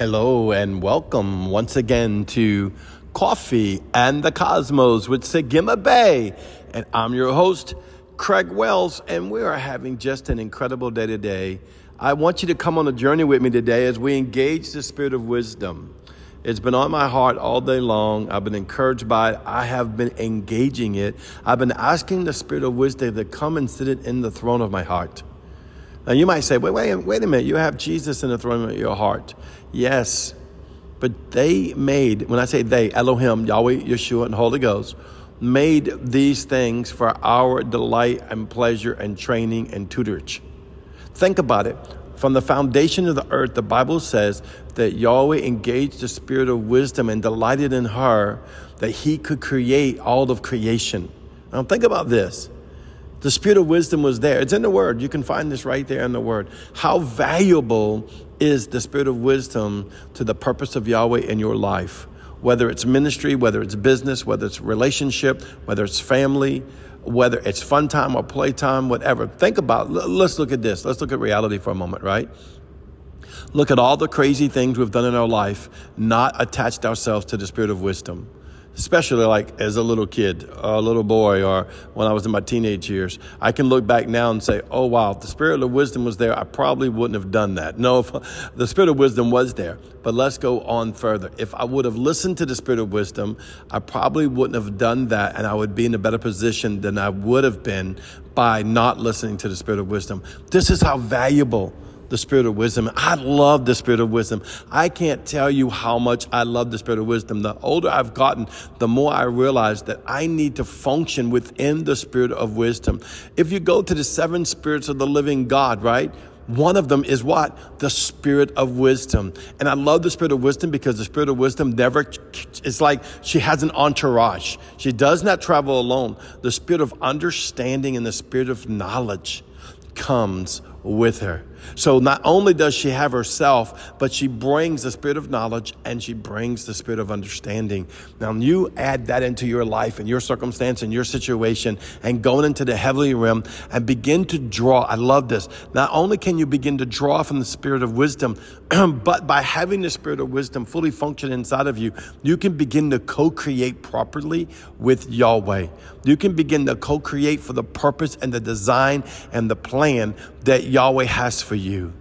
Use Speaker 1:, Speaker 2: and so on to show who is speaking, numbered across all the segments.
Speaker 1: Hello and welcome once again to Coffee and the Cosmos with Sagima Bay. And I'm your host, Craig Wells, and we are having just an incredible day today. I want you to come on a journey with me today as we engage the spirit of wisdom. It's been on my heart all day long. I've been encouraged by it. I have been engaging it. I've been asking the spirit of wisdom to come and sit it in the throne of my heart. Now you might say, wait, wait, wait a minute. You have Jesus in the throne of your heart. Yes, but they made, when I say they, Elohim, Yahweh, Yeshua, and Holy Ghost, made these things for our delight and pleasure and training and tutorage. Think about it. From the foundation of the earth, the Bible says that Yahweh engaged the spirit of wisdom and delighted in her that he could create all of creation. Now, think about this. The spirit of wisdom was there. It's in the word. You can find this right there in the word. How valuable is the spirit of wisdom to the purpose of Yahweh in your life? Whether it's ministry, whether it's business, whether it's relationship, whether it's family, whether it's fun time or playtime, whatever. Think about, let's look at this. Let's look at reality for a moment, right? Look at all the crazy things we've done in our life, not attached ourselves to the spirit of wisdom especially like as a little kid, a little boy, or when I was in my teenage years, I can look back now and say, oh, wow, if the spirit of wisdom was there, I probably wouldn't have done that. No, the spirit of wisdom was there. But let's go on further. If I would have listened to the spirit of wisdom, I probably wouldn't have done that, and I would be in a better position than I would have been by not listening to the spirit of wisdom. This is how valuable the spirit of wisdom. I love the spirit of wisdom. I can't tell you how much I love the spirit of wisdom. The older I've gotten, the more I realize that I need to function within the spirit of wisdom. If you go to the seven spirits of the living God, right? One of them is what? The spirit of wisdom. And I love the spirit of wisdom because the spirit of wisdom never, it's like she has an entourage. She does not travel alone. The spirit of understanding and the spirit of knowledge comes with her. So not only does she have herself, but she brings the spirit of knowledge and she brings the spirit of understanding. Now you add that into your life and your circumstance and your situation and going into the heavenly realm and begin to draw. I love this. Not only can you begin to draw from the spirit of wisdom, but by having the spirit of wisdom fully function inside of you, you can begin to co-create properly with Yahweh. You can begin to co-create for the purpose and the design and the plan that Yahweh has for you.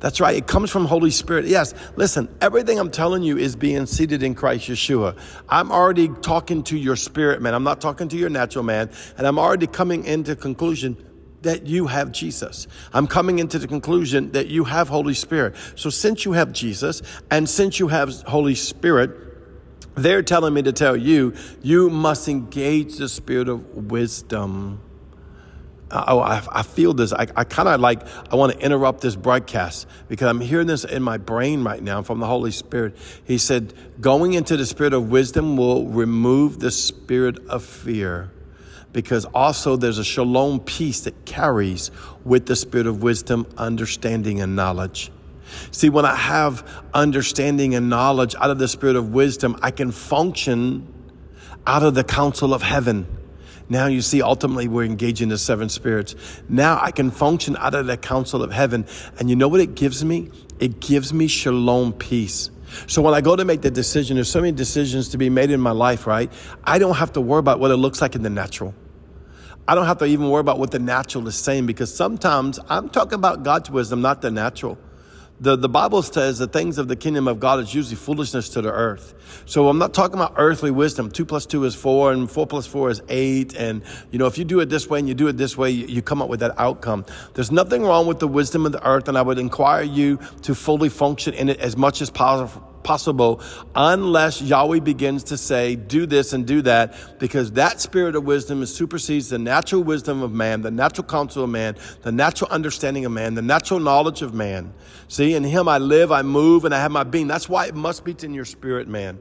Speaker 1: That's right. It comes from Holy Spirit. Yes. Listen, everything I'm telling you is being seated in Christ Yeshua. I'm already talking to your spirit man. I'm not talking to your natural man. And I'm already coming into conclusion that you have Jesus. I'm coming into the conclusion that you have Holy Spirit. So since you have Jesus and since you have Holy Spirit, they're telling me to tell you, you must engage the spirit of wisdom. Oh, I, I, feel this. I, I kind of like, I want to interrupt this broadcast because I'm hearing this in my brain right now from the Holy Spirit. He said, going into the spirit of wisdom will remove the spirit of fear because also there's a shalom peace that carries with the spirit of wisdom, understanding, and knowledge. See, when I have understanding and knowledge out of the spirit of wisdom, I can function out of the counsel of heaven. Now you see, ultimately, we're engaging the seven spirits. Now I can function out of the council of heaven. And you know what it gives me? It gives me shalom peace. So when I go to make the decision, there's so many decisions to be made in my life, right? I don't have to worry about what it looks like in the natural. I don't have to even worry about what the natural is saying because sometimes I'm talking about God's wisdom, not the natural. The, the Bible says the things of the kingdom of God is usually foolishness to the earth. So I'm not talking about earthly wisdom. Two plus two is four and four plus four is eight. And, you know, if you do it this way and you do it this way, you, you come up with that outcome. There's nothing wrong with the wisdom of the earth. And I would inquire you to fully function in it as much as possible possible unless Yahweh begins to say, do this and do that, because that spirit of wisdom supersedes the natural wisdom of man, the natural counsel of man, the natural understanding of man, the natural knowledge of man. See, in him I live, I move, and I have my being. That's why it must be in your spirit, man.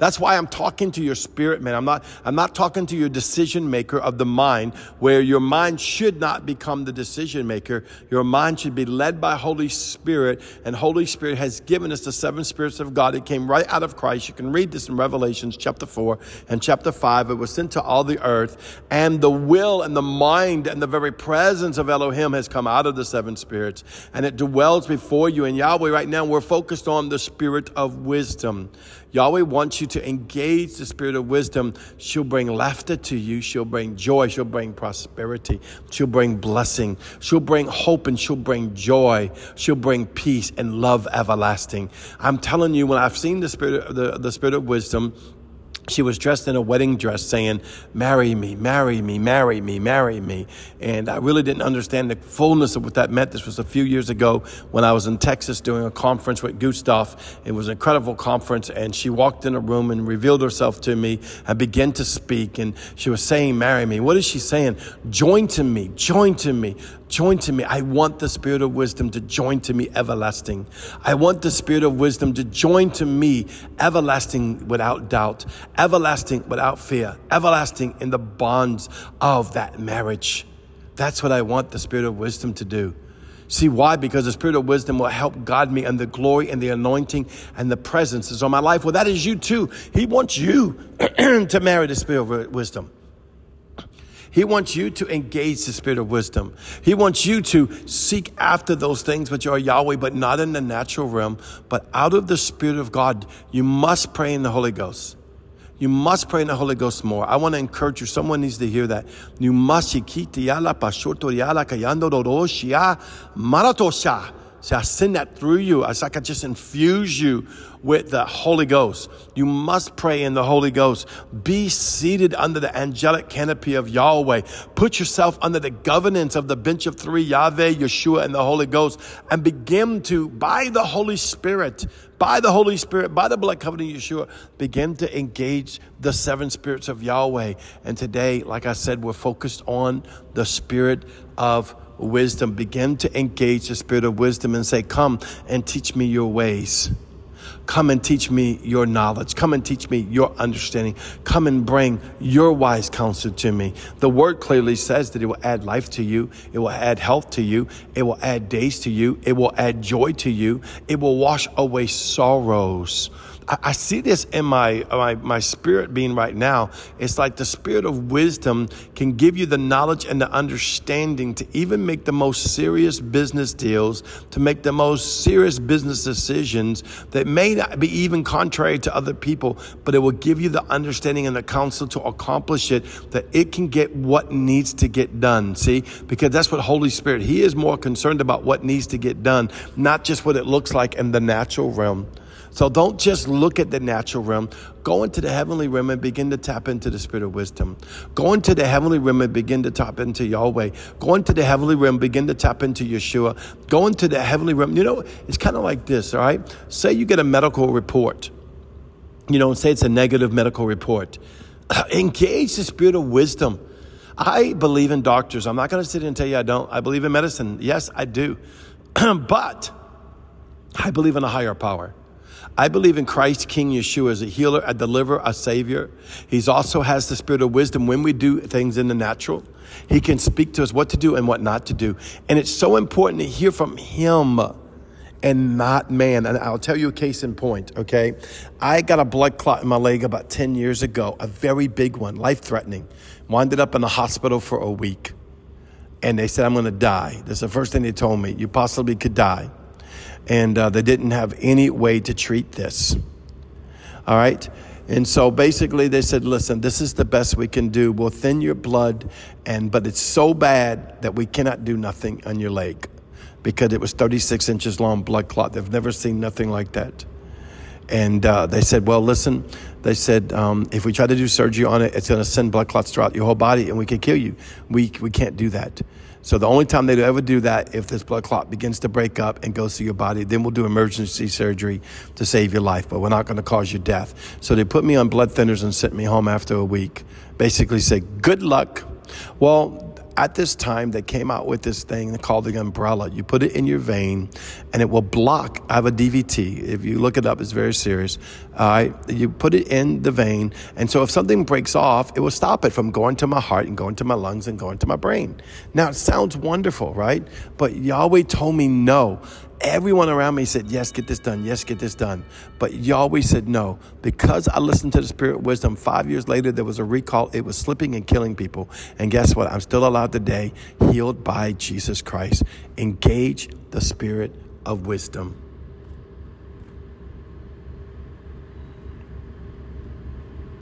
Speaker 1: That's why I'm talking to your spirit, man. I'm not, I'm not talking to your decision maker of the mind, where your mind should not become the decision maker. Your mind should be led by Holy Spirit, and Holy Spirit has given us the seven spirits of God. It came right out of Christ. You can read this in Revelations chapter 4 and chapter 5. It was sent to all the earth, and the will and the mind and the very presence of Elohim has come out of the seven spirits, and it dwells before you. And Yahweh, right now, we're focused on the spirit of wisdom. Yahweh wants you to engage the spirit of wisdom. She'll bring laughter to you. She'll bring joy. She'll bring prosperity. She'll bring blessing. She'll bring hope and she'll bring joy. She'll bring peace and love everlasting. I'm telling you, when I've seen the spirit, the, the spirit of wisdom, she was dressed in a wedding dress saying, Marry me, marry me, marry me, marry me. And I really didn't understand the fullness of what that meant. This was a few years ago when I was in Texas doing a conference with Gustav. It was an incredible conference. And she walked in a room and revealed herself to me and began to speak. And she was saying, Marry me. What is she saying? Join to me, join to me. Join to me. I want the spirit of wisdom to join to me everlasting. I want the spirit of wisdom to join to me everlasting without doubt, everlasting without fear, everlasting in the bonds of that marriage. That's what I want the spirit of wisdom to do. See why? Because the spirit of wisdom will help guide me and the glory and the anointing and the presence is on my life. Well, that is you too. He wants you to marry the spirit of wisdom. He wants you to engage the spirit of wisdom. He wants you to seek after those things which are Yahweh, but not in the natural realm, but out of the spirit of God. You must pray in the Holy Ghost. You must pray in the Holy Ghost more. I want to encourage you. Someone needs to hear that. You must. See, I send that through you. It's like I just infuse you with the Holy Ghost. You must pray in the Holy Ghost. Be seated under the angelic canopy of Yahweh. Put yourself under the governance of the bench of three, Yahweh, Yeshua, and the Holy Ghost, and begin to, by the Holy Spirit, by the Holy Spirit, by the blood covenant of Yeshua, begin to engage the seven spirits of Yahweh. And today, like I said, we're focused on the spirit of wisdom. Begin to engage the spirit of wisdom and say, Come and teach me your ways. Come and teach me your knowledge. Come and teach me your understanding. Come and bring your wise counsel to me. The word clearly says that it will add life to you. It will add health to you. It will add days to you. It will add joy to you. It will wash away sorrows. I, see this in my, my, my spirit being right now. It's like the spirit of wisdom can give you the knowledge and the understanding to even make the most serious business deals, to make the most serious business decisions that may not be even contrary to other people, but it will give you the understanding and the counsel to accomplish it that it can get what needs to get done. See, because that's what Holy Spirit, He is more concerned about what needs to get done, not just what it looks like in the natural realm. So don't just look at the natural realm. Go into the heavenly realm and begin to tap into the spirit of wisdom. Go into the heavenly realm and begin to tap into Yahweh. Go into the heavenly realm, begin to tap into Yeshua. Go into the heavenly realm. You know, it's kind of like this, all right? Say you get a medical report, you know, say it's a negative medical report. Engage the spirit of wisdom. I believe in doctors. I'm not going to sit here and tell you I don't. I believe in medicine. Yes, I do. but I believe in a higher power. I believe in Christ King Yeshua as a healer, a deliverer, a savior. He also has the spirit of wisdom when we do things in the natural. He can speak to us what to do and what not to do. And it's so important to hear from him and not man. And I'll tell you a case in point, okay? I got a blood clot in my leg about 10 years ago, a very big one, life threatening. Wounded up in the hospital for a week. And they said, I'm going to die. That's the first thing they told me. You possibly could die and uh, they didn't have any way to treat this. All right? And so basically they said, listen, this is the best we can do. We'll thin your blood, and but it's so bad that we cannot do nothing on your leg because it was 36 inches long blood clot. They've never seen nothing like that. And uh, they said, well, listen, they said, um, if we try to do surgery on it, it's going to send blood clots throughout your whole body and we could kill you. We, we can't do that. So the only time they'd ever do that if this blood clot begins to break up and goes through your body, then we'll do emergency surgery to save your life, but we're not going to cause your death. So they put me on blood thinners and sent me home after a week. Basically said, good luck. Well, at this time, they came out with this thing called the umbrella. You put it in your vein and it will block. I have a DVT. If you look it up, it's very serious. Uh, you put it in the vein. And so if something breaks off, it will stop it from going to my heart and going to my lungs and going to my brain. Now, it sounds wonderful, right? But Yahweh told me no. Everyone around me said, Yes, get this done. Yes, get this done. But Yahweh said no. Because I listened to the Spirit of wisdom, five years later, there was a recall. It was slipping and killing people. And guess what? I'm still alive today, healed by Jesus Christ. Engage the Spirit of wisdom.